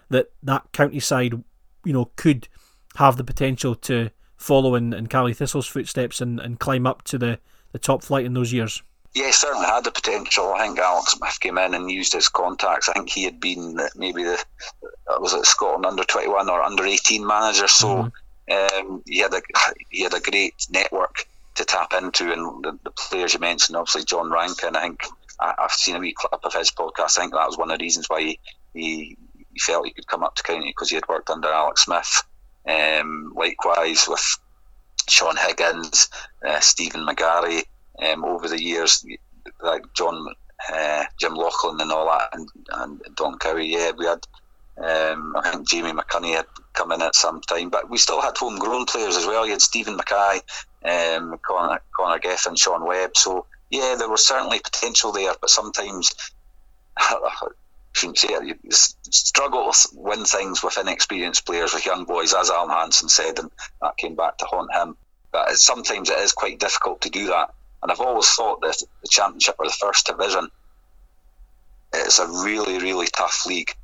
that that county side, you know, could have the potential to follow in, in Caley Thistle's footsteps and, and climb up to the, the top flight in those years? yeah, certainly had the potential. I think Alex Smith came in and used his contacts. I think he had been maybe the was it Scotland under twenty one or under eighteen manager. So mm-hmm. um, he had a he had a great network to tap into, and the, the players you mentioned, obviously John Rankin. I think I, have seen a wee clip of his podcast. I think that was one of the reasons why he he, he felt he could come up to county because he had worked under Alex Smith. Um, likewise with Sean Higgins, uh, Stephen McGarry um, over the years, like John, uh, Jim Laughlin, and all that, and, and Don Cowie. Yeah, we had. Um, I think Jamie McCunnie had come in at some time, but we still had homegrown players as well. You had Stephen Mackay, um, Connor, Connor Geffen, Sean Webb. So yeah, there was certainly potential there, but sometimes I shouldn't say it. You struggle to win things with inexperienced players, with young boys, as Alan Hansen said, and that came back to haunt him. But sometimes it is quite difficult to do that. And I've always thought that the Championship or the First Division is a really, really tough league.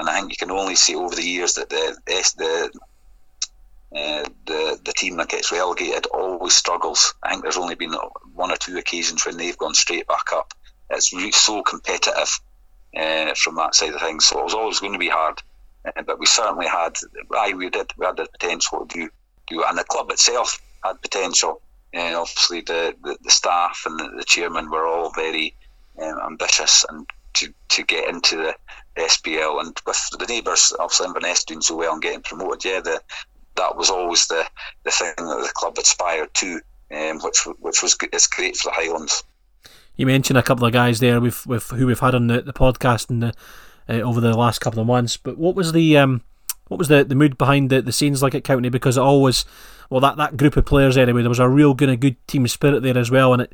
And I think you can only see over the years that the the uh, the the team that gets relegated always struggles. I think there's only been one or two occasions when they've gone straight back up. It's really so competitive uh, from that side of things. So it was always going to be hard, uh, but we certainly had. I we did we had the potential to do do, and the club itself had potential. And obviously, the, the, the, staff and the, the chairman were all very um, ambitious and to, to get into the SPL. And with the neighbours, obviously, Inverness doing so well and getting promoted, yeah, the, that was always the, the thing that the club aspired to, um, which which was it's great for the Highlands. You mentioned a couple of guys there with, with who we've had on the, the podcast and the, uh, over the last couple of months. But what was the um, what was the, the mood behind the, the scenes like at County? Because it always well that, that group of players anyway, there was a real good, a good team spirit there as well. And it,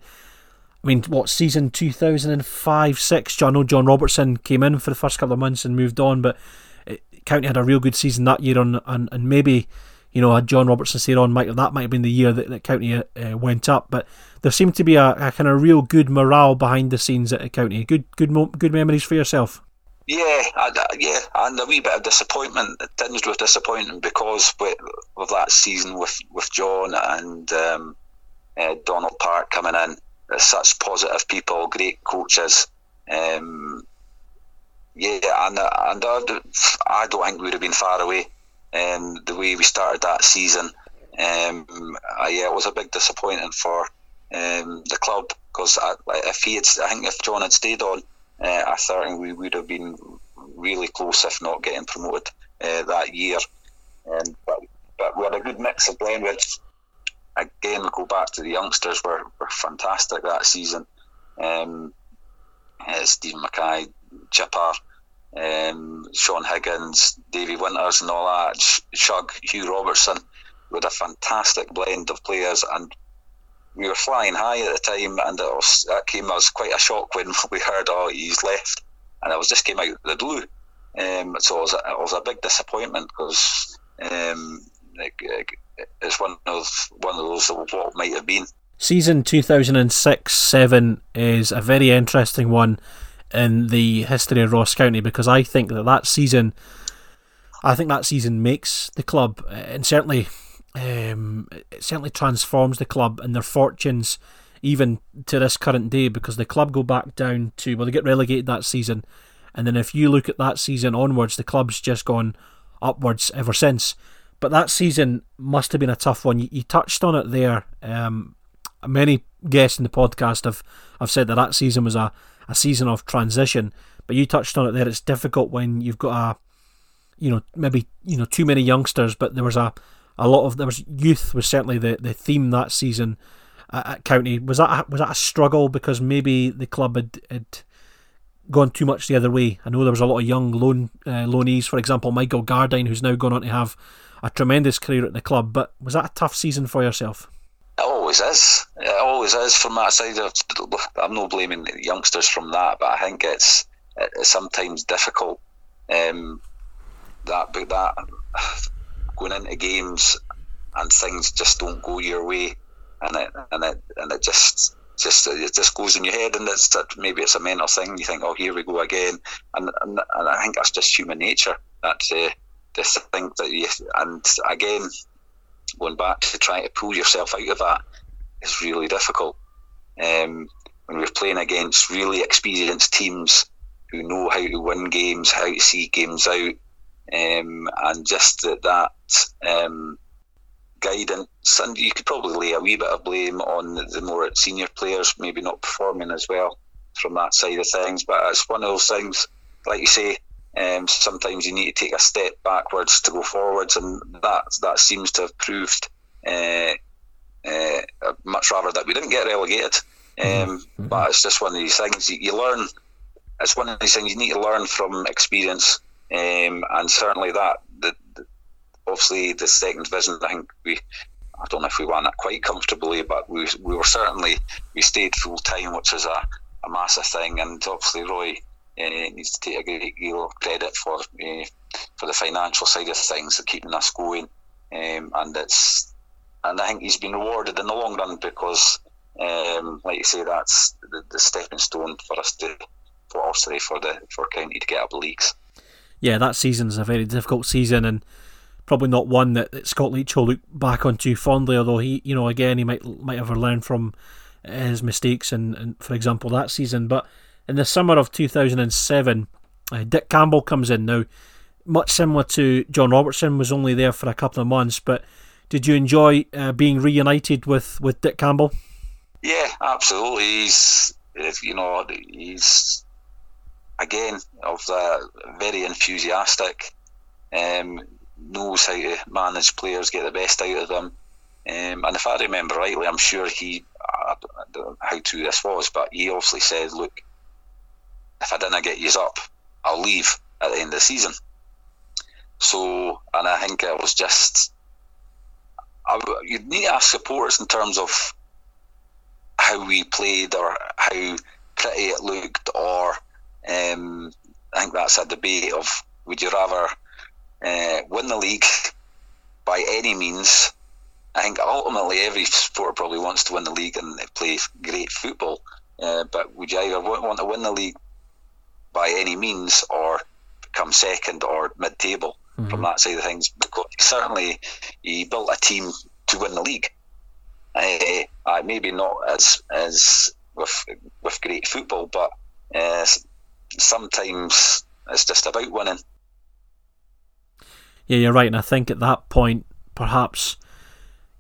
I mean, what season two thousand and five six? I know John Robertson came in for the first couple of months and moved on, but it, County had a real good season that year, on and, and maybe you know had John Robertson stayed on, might that might have been the year that, that County uh, went up. But there seemed to be a, a, kind of real good morale behind the scenes at County. Good, good, good memories for yourself. Yeah, yeah, and a wee bit of disappointment, tinged with disappointment because with, with that season with, with John and um, uh, Donald Park coming in, such positive people, great coaches. Um, yeah, and and I don't think we would have been far away. Um, the way we started that season, um, uh, yeah, it was a big disappointment for um, the club because if he had, I think if John had stayed on uh, I think we would have been really close, if not getting promoted uh, that year. Um, but, but we had a good mix of blend. Again, go back to the youngsters were, were fantastic that season. Um, uh, Stephen Mackay, Chipper, um, Sean Higgins, Davy Winters, and all that. Shug, Hugh Robertson, with a fantastic blend of players and we were flying high at the time, and it was, that came as quite a shock when we heard, oh, he's left, and it was just came out of the blue. Um, so it was, a, it was a big disappointment because um, it's one of one of those of what might have been. Season two thousand and six seven is a very interesting one in the history of Ross County because I think that that season, I think that season makes the club, and certainly um, it certainly transforms the club and their fortunes even to this current day because the club go back down to well they get relegated that season and then if you look at that season onwards the club's just gone upwards ever since but that season must have been a tough one you, you touched on it there um, many guests in the podcast have, have said that that season was a, a season of transition But you touched on it there. It's difficult when you've got a, you know, maybe you know too many youngsters. But there was a, a lot of there was youth was certainly the, the theme that season at, at County. Was that a, was that a struggle because maybe the club had, had gone too much the other way? I know there was a lot of young loan uh, loanees, for example, Michael Gardyne, who's now gone on to have a tremendous career at the club. But was that a tough season for yourself? It always is. It always is from that side. Of, I'm not blaming youngsters from that, but I think it's it's sometimes difficult. Um, that that going into games and things just don't go your way, and it and it and it just just it just goes in your head, and it's maybe it's a mental thing. You think, oh, here we go again, and and, and I think that's just human nature. That's uh, the thing that you and again going back to trying to pull yourself out of that is really difficult. Um, when we're playing against really experienced teams who know how to win games, how to see games out, um, and just that, that um, guidance. And you could probably lay a wee bit of blame on the more senior players, maybe not performing as well from that side of things. But it's one of those things, like you say, um, sometimes you need to take a step backwards to go forwards, and that that seems to have proved uh, uh, much rather that we didn't get relegated. Mm-hmm. Um, mm-hmm. But it's just one of these things you, you, learn. It's one of these things you need to learn from experience, um, and certainly that. The, the, obviously, the second division, I think we. I don't know if we won that quite comfortably, but we we were certainly we stayed full time, which is a, a massive thing. And obviously, Roy uh, needs to take a great deal of credit for uh, for the financial side of things, for keeping us going, um, and it's and I think he's been rewarded in the long run because, um, like you say, that's the, the stepping stone for us to for Ossory for the for County to get up the leagues. Yeah, that season's a very difficult season and probably not one that, that Scott Leitch will look back on too fondly. Although he, you know, again he might might have learned from his mistakes and, and for example that season, but in the summer of 2007, uh, Dick Campbell comes in now. Much similar to John Robertson, was only there for a couple of months. But did you enjoy uh, being reunited with, with Dick Campbell? Yeah, absolutely. He's you know he's again of the very enthusiastic. Um, knows how to manage players, get the best out of them. Um, and if I remember rightly, I'm sure he, I don't know how true this was, but he obviously said, look, if I didn't get you up, I'll leave at the end of the season. So, and I think it was just, I, you'd need to ask supporters in terms of how we played or how pretty it looked, or um, I think that's a debate of would you rather uh, win the league by any means? I think ultimately every supporter probably wants to win the league and play great football. Uh, but would you either want to win the league by any means or come second or mid table mm-hmm. from that side of things. Because certainly he built a team to win the league. Uh, uh, maybe not as as with with great football, but uh, sometimes it's just about winning. Yeah, you're right, and I think at that point, perhaps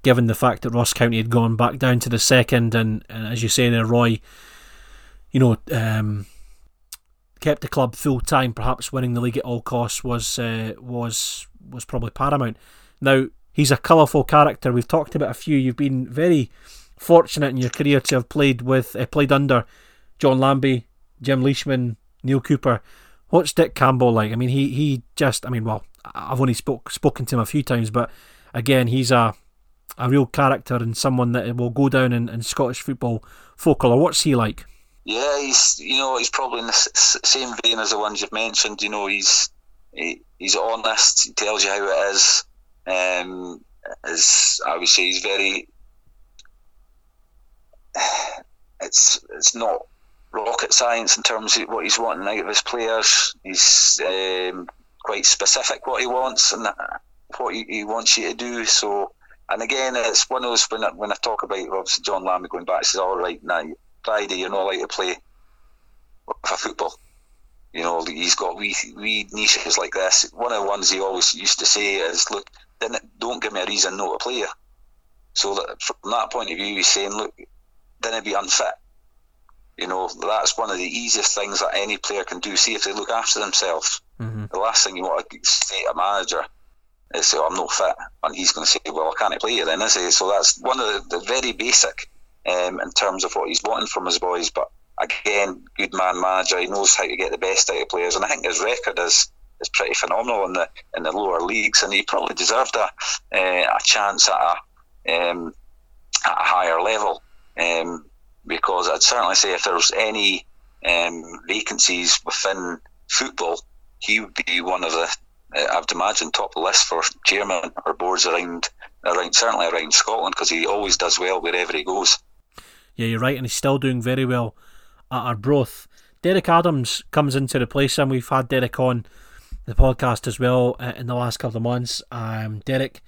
given the fact that Ross County had gone back down to the second, and, and as you say there, Roy, you know, um, kept the club full time. Perhaps winning the league at all costs was uh, was was probably paramount. Now he's a colourful character. We've talked about a few. You've been very fortunate in your career to have played with uh, played under John Lambie, Jim Leishman, Neil Cooper. What's Dick Campbell like? I mean, he he just. I mean, well, I've only spoke spoken to him a few times, but again, he's a a real character and someone that will go down in, in Scottish football folklore. What's he like? Yeah, he's you know he's probably in the same vein as the ones you've mentioned. You know, he's he, he's honest. He tells you how it is. Um, as I would say, he's very. It's it's not rocket science in terms of what he's wanting out of his players. He's um, quite specific what he wants and what he, he, wants you to do. So, and again, it's one of those when I, when I talk about obviously John Lambie going back, he says, "All right, now Friday, you're not allowed to play for football. You know, he's got wee, wee niches like this. One of the ones he always used to say is, look, don't give me a reason not to play you. So that from that point of view, he's saying, look, then it'd be unfit. You know, that's one of the easiest things that any player can do. See if they look after themselves. Mm-hmm. The last thing you want to say to a manager is say, oh, I'm not fit. And he's going to say, well, I can't play you then, is he? So that's one of the, the very basic um, in terms of what he's wanting from his boys. But again, good man manager. He knows how to get the best out of players. And I think his record is is pretty phenomenal in the in the lower leagues. And he probably deserved a, uh, a chance at a, um, at a higher level. Um, because I'd certainly say if there was any um, vacancies within football, he would be one of the uh, I would imagine top of the list for chairman or boards around around certainly around Scotland because he always does well wherever he goes. Yeah, you're right, and he's still doing very well at Arbroath. Derek Adams comes in to replace him. We've had Derek on the podcast as well uh, in the last couple of months. Um, Derek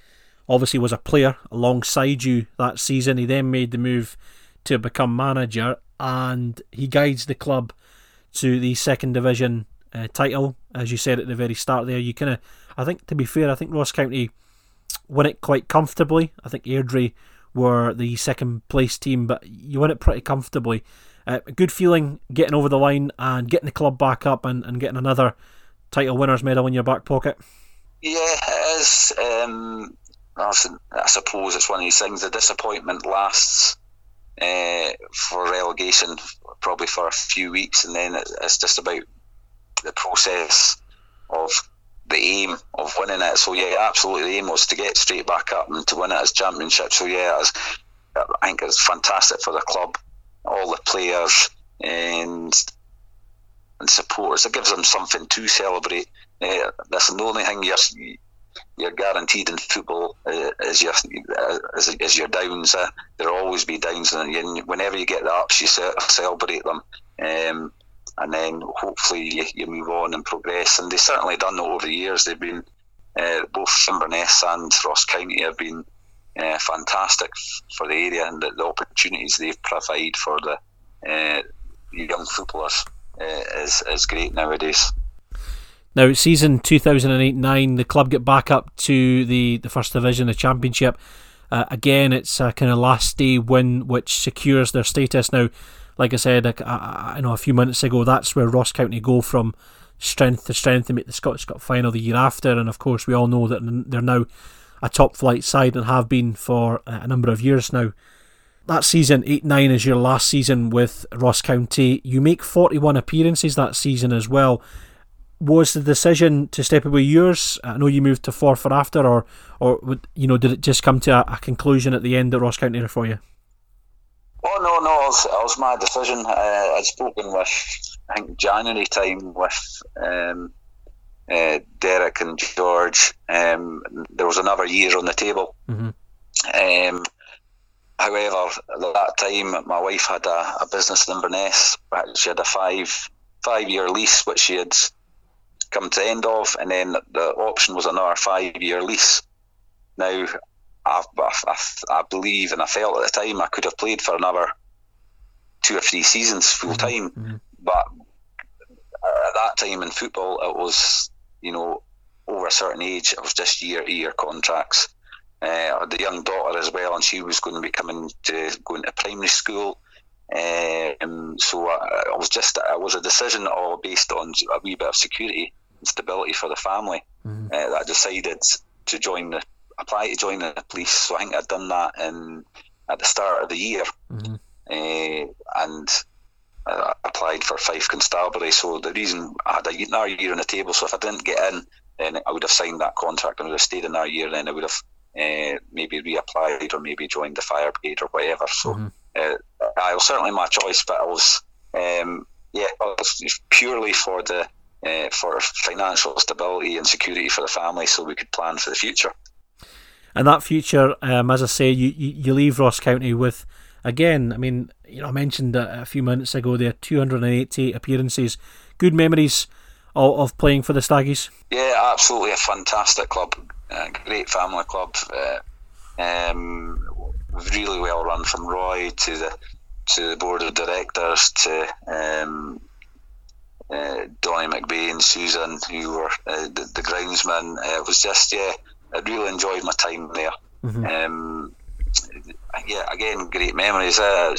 obviously was a player alongside you that season. He then made the move to become manager, and he guides the club to the second division uh, title, as you said at the very start there. You kind of, I think, to be fair, I think Ross County won it quite comfortably. I think Airdrie were the second place team, but you won it pretty comfortably. Uh, a good feeling getting over the line and getting the club back up and, and getting another title winners medal in your back pocket. Yeah, it is. Um, I suppose it's one of these things. The disappointment lasts uh, for relegation probably for a few weeks, and then it's just about the process of the aim of winning it. So yeah, absolutely, the aim was to get straight back up and to win it as championship. So yeah, was, I think it's fantastic for the club, all the players and and supporters. It gives them something to celebrate. Uh, that's the only thing you're you're guaranteed in football uh, is your is, is your downs. There'll always be downs, and whenever you get the ups, you celebrate them. Um, and then hopefully you, you, move on and progress. And they've certainly done that over the years. They've been uh, both Inverness and Ross County have been uh, fantastic for the area and the, the opportunities they've provided for the uh, young footballers uh, is is great nowadays. Now, season 2008 9, the club get back up to the, the First Division, the Championship. Uh, again, it's a kind of last day win which secures their status. Now, like I said, I, I, know a few minutes ago, that's where Ross County go from strength to strength and make the Scottish Cup final the year after. And of course, we all know that they're now a top flight side and have been for a number of years now. That season, 8 9 is your last season with Ross County. You make 41 appearances that season as well. Was the decision to step away yours? I know you moved to Forfar after, or, or you know, did it just come to a, a conclusion at the end at Ross County for you? Oh no, no, it was, it was my decision. Uh, I'd spoken with, I think January time with um, uh, Derek and George. Um, there was another year on the table. Mm-hmm. Um, however, at that time, my wife had a, a business in Inverness. She had a five five year lease, which she had come to end of, and then the option was another five year lease. Now, I, I, I, believe and I felt at the time I could have played for another two or three seasons full mm-hmm. time, mm-hmm. but at that time in football, it was you know over a certain age, it was just year to year contracts. Uh, the young daughter as well, and she was going to be coming to going to primary school. Um, so I, I, was just it was a decision all based on a wee bit of security and stability for the family mm-hmm. uh, that I decided to join the apply to join the police. So I think I'd done that in at the start of the year, mm-hmm. uh, and I applied for Fife Constabulary. So the reason I had another year on the table. So if I didn't get in, then I would have signed that contract and would have stayed another year. Then I would have uh, maybe reapplied or maybe joined the fire brigade or whatever. So mm-hmm. uh, I was certainly my choice, but I was um, yeah, was purely for the uh, for financial stability and security for the family, so we could plan for the future. And that future, um, as I say, you, you, leave Ross County with, again, I mean, you know, I mentioned a, a few minutes ago there, 288 appearances. Good memories of, of, playing for the Staggies? Yeah, absolutely. A fantastic club. Great family club. Uh, um, really well run from Roy to the to the board of directors to um, uh, Donny McBain Susan, who were uh, the, the groundsmen. Uh, it was just, yeah, I really enjoyed my time there. Mm-hmm. Um, yeah, again, great memories. Uh,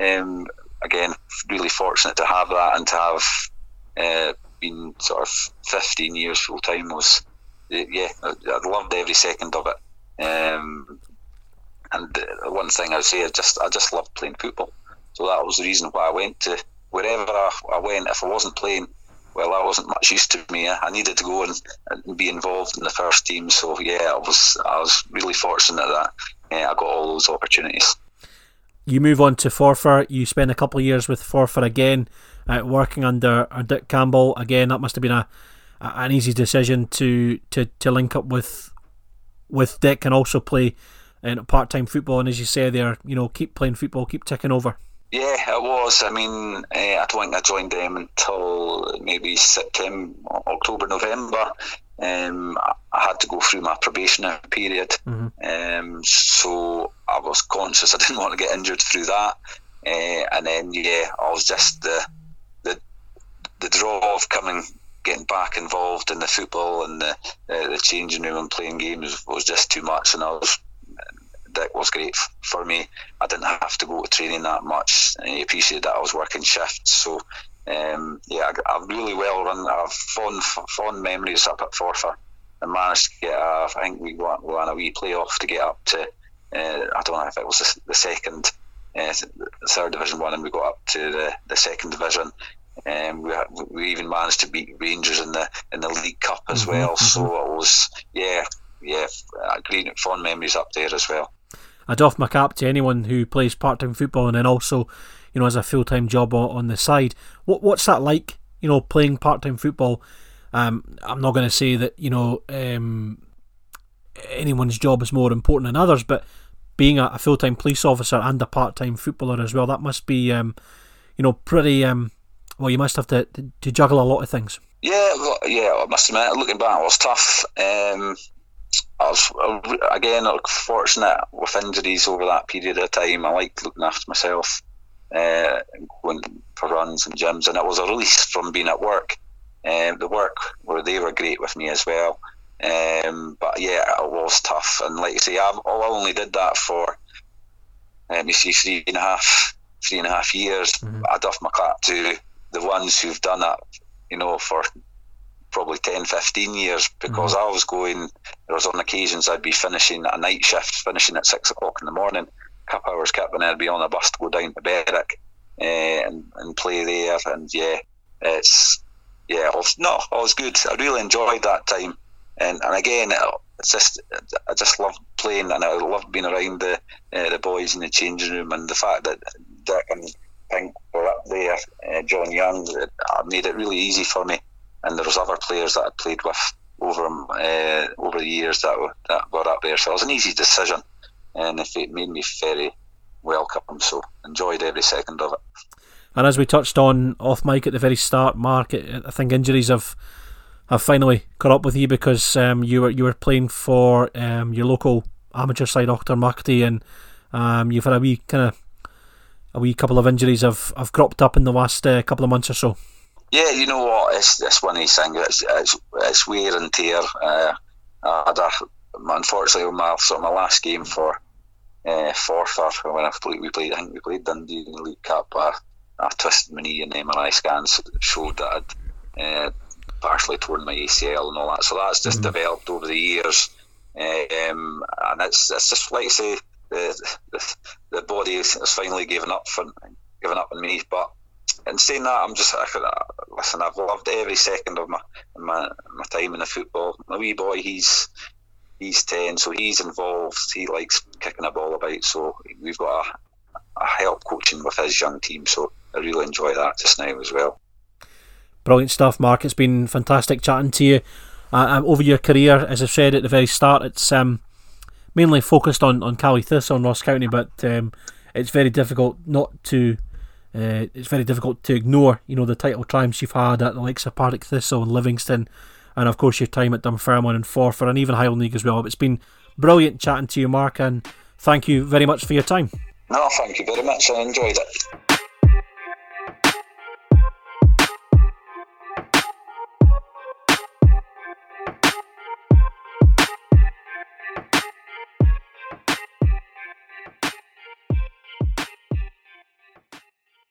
um, again, really fortunate to have that and to have uh, been sort of 15 years full time was, yeah, I, I, loved every second of it. Um, and one thing I would say, I just I just loved playing football. So that was the reason why I went to wherever I, I went. If I wasn't playing, well, that wasn't much use to me. I needed to go and, and be involved in the first team. So yeah, I was I was really fortunate that yeah, I got all those opportunities. You move on to Forfar. You spend a couple of years with Forfar again, uh, working under Dick Campbell. Again, that must have been a, a, an easy decision to, to, to link up with with Dick and also play in part time football. And as you say, there, you know, keep playing football, keep ticking over. Yeah, it was. I mean, uh, I don't think I joined them until maybe September, October, November. Um, I had to go through my probationary period, mm-hmm. um, so I was conscious I didn't want to get injured through that. Uh, and then, yeah, I was just the the the draw of coming, getting back involved in the football and the uh, the changing room and playing games was just too much, and I was that was great for me. I didn't have to go to training that much. I appreciated that I was working shifts. So, um, yeah, I, I really well run. I've fond, fond memories up at Forfar and managed to get, a, I think we won, won a wee playoff to get up to, uh, I don't know if it was the, the second, uh, third division one, and we got up to the, the second division. Um, we, we even managed to beat Rangers in the in the League Cup as mm-hmm, well. Mm-hmm. So it was yeah yeah great fond memories up there as well. I doff my cap to anyone who plays part time football and then also, you know, as a full time job on the side. What what's that like? You know, playing part time football. Um, I'm not going to say that you know um, anyone's job is more important than others, but being a, a full time police officer and a part time footballer as well, that must be um, you know pretty. Um, well, you must have to, to, to juggle a lot of things. Yeah, well, yeah. I must admit, looking back, it was tough. Um, I was again fortunate with injuries over that period of time. I liked looking after myself, uh, going for runs and gyms, and it was a release from being at work. Um, the work where they were great with me as well. Um, but yeah, it was tough, and like I say, I've, I only did that for let me see, three and a half, three and a half years. Mm-hmm. I doff my cap to the ones who've done that, you know, for probably 10, 15 years because mm-hmm. I was going, there was on occasions I'd be finishing a night shift, finishing at six o'clock in the morning, a couple hours kept, and I'd be on a bus to go down to Berwick uh, and, and play there. And yeah, it's, yeah, was, no, it was good. I really enjoyed that time. And, and again, it's just, I just loved playing and I loved being around the, uh, the boys in the changing room and the fact that Dick and Pink were up there, uh, John Young, it made it really easy for me and there was other players that I played with over uh, over the years that were, that were up there. So it was an easy decision, and it made me very welcome. So enjoyed every second of it. And as we touched on off mic at the very start, Mark, I think injuries have have finally caught up with you because um, you were you were playing for um, your local amateur side, Auchtermuchty, and um, you've had a wee kind of a wee couple of injuries have, have cropped up in the last uh, couple of months or so. Yeah, you know what? It's this one of these things. It's, it's, it's wear and tear. Uh, I had a, unfortunately my sort of my last game for uh, Forfar when I played, we played. I think we played Dundee in the League Cup. I, I twisted my knee and MRI scans showed that I'd uh, partially torn my ACL and all that. So that's just mm-hmm. developed over the years, um, and it's it's just like I say, the the, the body has finally given up for given up on me, but and saying that, I'm just I listen. I've loved every second of my my my time in the football. My wee boy, he's he's ten, so he's involved. He likes kicking a ball about. So we've got a, a help coaching with his young team. So I really enjoy that just now as well. Brilliant stuff, Mark. It's been fantastic chatting to you. Uh, um, over your career, as I said at the very start, it's um, mainly focused on on Caley Thistle and Ross County, but um, it's very difficult not to uh, it's very difficult to ignore, you know, the title triumphs you've had at the likes of Partick Thistle and Livingston, and of course your time at Dunfermline and Forfar, and even Highland League as well. It's been brilliant chatting to you, Mark, and thank you very much for your time. No, thank you very much. I enjoyed it.